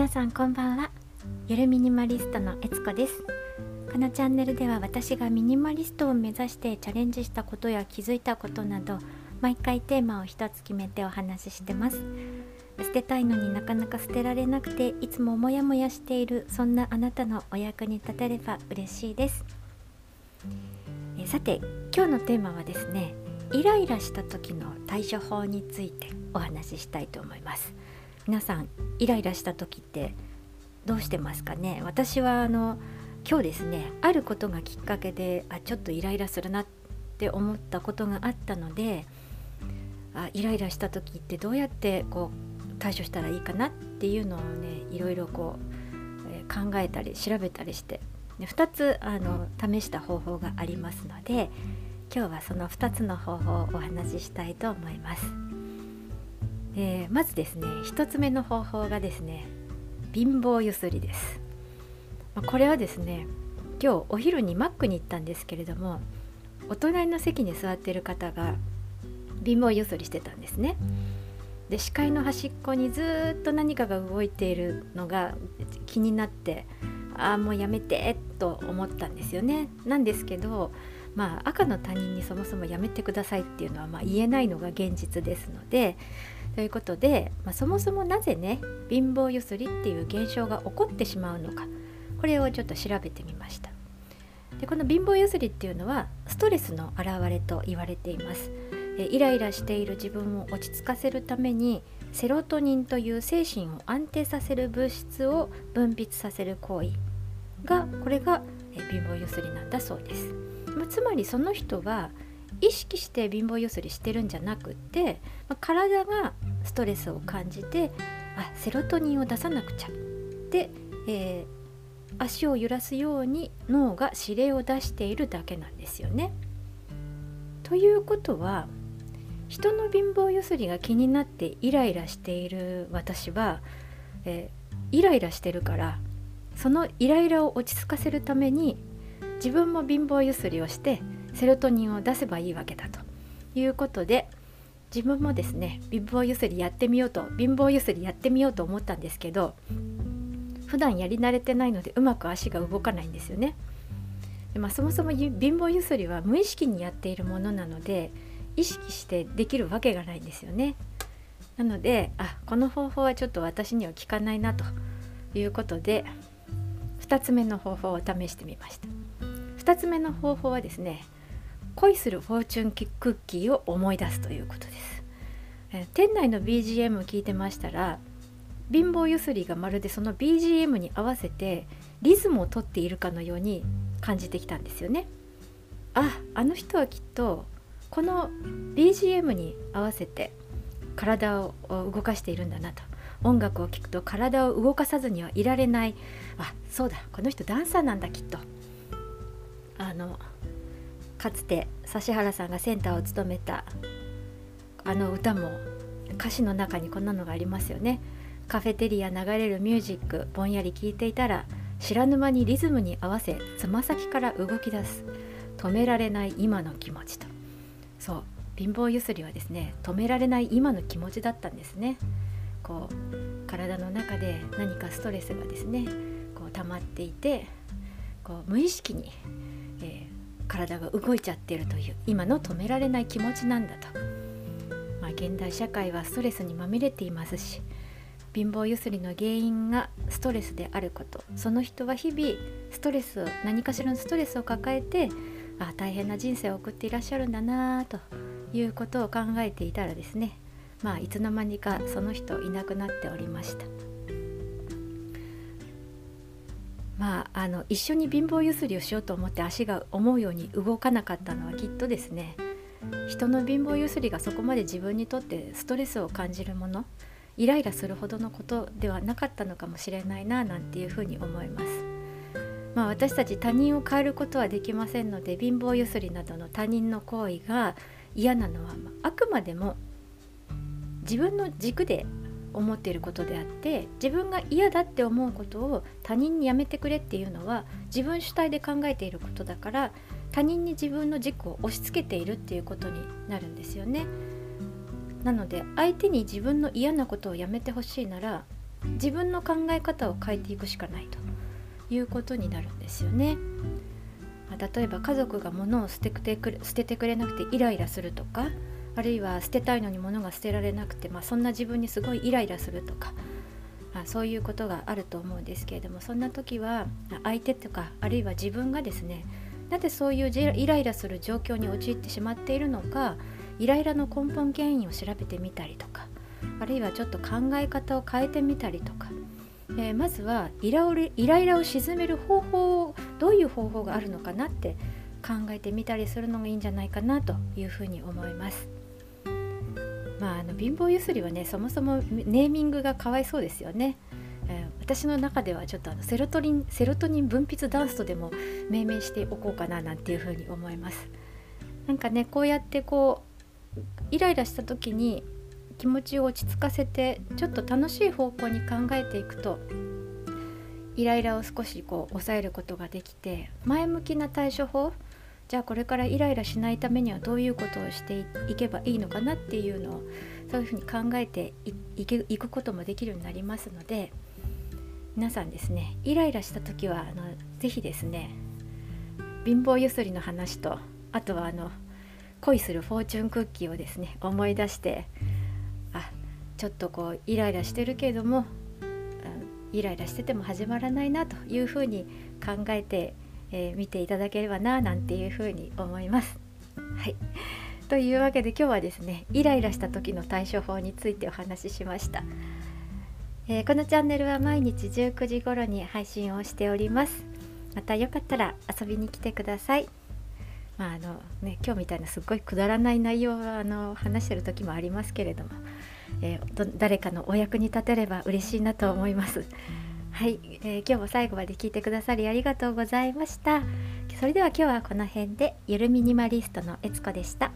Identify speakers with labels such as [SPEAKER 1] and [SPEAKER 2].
[SPEAKER 1] 皆さんこんばんは。ゆるミニマリストのえつこです。このチャンネルでは私がミニマリストを目指してチャレンジしたことや気づいたことなど毎回テーマを一つ決めてお話ししてます。捨てたいのになかなか捨てられなくていつもモヤモヤしているそんなあなたのお役に立てれば嬉しいです。えさて今日のテーマはですねイライラした時の対処法についてお話ししたいと思います。皆さんイライラした時ってどうしてますかね？私はあの今日ですねあることがきっかけであちょっとイライラするなって思ったことがあったのであイライラした時ってどうやってこう対処したらいいかなっていうのをねいろいろこう、えー、考えたり調べたりしてで2つあの試した方法がありますので今日はその2つの方法をお話ししたいと思います。えー、まずですね1つ目の方法がですね貧乏ゆすりです。まこれはですね今日お昼にマックに行ったんですけれどもお隣の席に座ってる方が貧乏ゆすりしてたんですね。で視界の端っこにずっと何かが動いているのが気になってああもうやめてと思ったんですよね。なんですけどまあ、赤の他人にそもそもやめてくださいっていうのはまあ言えないのが現実ですのでということで、まあ、そもそもなぜね貧乏ゆすりっていう現象が起こってしまうのかこれをちょっと調べてみましたでこの貧乏ゆすりっていうのはストレスの表れと言われていますえイライラしている自分を落ち着かせるためにセロトニンという精神を安定させる物質を分泌させる行為がこれが貧乏ゆすりなんだそうです。まあ、つまりその人は意識して貧乏ゆすりしてるんじゃなくって、まあ、体がストレスを感じてあセロトニンを出さなくちゃで、えー、足を揺らすように脳が指令を出しているだけなんですよね。ということは人の貧乏ゆすりが気になってイライラしている私は、えー、イライラしてるからそのイライラを落ち着かせるために自分も貧乏ゆすりをしてセロトニンを出せばいいわけだということで自分もですね貧乏ゆすりやってみようと貧乏ゆすりやってみようと思ったんですけど普段やり慣れてないのでうまく足が動かないんですよね。でまあ、そもそも貧乏ゆすりは無意識にやっているものなので意識してできるわけがないんですよね。なのであこの方法はちょっと私には効かないなということで2つ目の方法を試してみました。2つ目の方法はですね恋するフォーチュンクッキーを思い出すということです、え店内の BGM を聞いてましたら貧乏ゆすりがまるでその BGM に合わせてリズムをとっているかのように感じてきたんですよね。ああの人はきっとこの BGM に合わせて体を動かしているんだなと。音楽を聴くと体を動かさずにはいられない。あそうだこの人ダンサーなんだきっと。あのかつて指原さんがセンターを務めたあの歌も歌詞の中にこんなのがありますよね。カフェテリア流れるミュージックぼんやり聴いていたら知らぬ間にリズムに合わせつま先から動き出す。止められない今の気持ちと。そう貧乏ゆすりはですね止められない今の気持ちだったんですね。こう体の中で何かストレスがですねこう溜まっていてこう無意識にえー、体が動いちゃってるという今の止められない気持ちなんだと、まあ、現代社会はストレスにまみれていますし貧乏ゆすりの原因がストレスであることその人は日々ストレスを何かしらのストレスを抱えてあ大変な人生を送っていらっしゃるんだなということを考えていたらですねまあいつの間にかその人いなくなっておりました。まあ、あの一緒に貧乏ゆすりをしようと思って足が思うように動かなかったのはきっとですね人の貧乏ゆすりがそこまで自分にとってストレスを感じるものイライラするほどのことではなかったのかもしれないななんていうふうに思います。まあ、私たち他人を変えることはできませんので貧乏ゆすりなどの他人の行為が嫌なのはあくまでも自分の軸で思っていることであって自分が嫌だって思うことを他人にやめてくれっていうのは自分主体で考えていることだから他人に自分の軸を押し付けているっていうことになるんですよね。なので相手に自分の嫌なことをやめてほしいなら自分の考え方を変えていくしかないということになるんですよね。例えば家族が物を捨ててくれ捨ててくれなくてイライラするとかあるいは捨てたいのに物が捨てられなくて、まあ、そんな自分にすごいイライラするとかまあそういうことがあると思うんですけれどもそんな時は相手とかあるいは自分がですねなぜそういうイライラする状況に陥ってしまっているのかイライラの根本原因を調べてみたりとかあるいはちょっと考え方を変えてみたりとか、えー、まずはイライライラを鎮める方法をどういう方法があるのかなって考えてみたりするのがいいんじゃないかなというふうに思います。まあ、あの貧乏ゆすりはねそもそもネーミングがかわいそうですよね。えー、私の中ではちょっとあのセロトニンセロトニン分泌ダンスとでも命名しておこうかななんていうふうに思います。なんかねこうやってこうイライラした時に気持ちを落ち着かせてちょっと楽しい方向に考えていくとイライラを少しこう抑えることができて前向きな対処法じゃあこれからイライラしないためにはどういうことをしていけばいいのかなっていうのをそういうふうに考えていくこともできるようになりますので皆さんですねイライラした時はあのぜひですね貧乏ゆすりの話とあとはあの恋するフォーチュンクッキーをですね思い出してあちょっとこうイライラしてるけれどもイライラしてても始まらないなというふうに考えてえー、見ていただければななんていうふうに思います。はい。というわけで今日はですねイライラした時の対処法についてお話ししました、えー、このチャンネルは毎日19時頃に配信をしております。またよかったら遊びに来てください。まああのね今日みたいなすっごいくだらない内容はあの話してる時もありますけれども、えー、誰かのお役に立てれば嬉しいなと思います。はい、えー、今日も最後まで聞いてくださりありがとうございましたそれでは今日はこの辺でゆるミニマリストのえつこでした。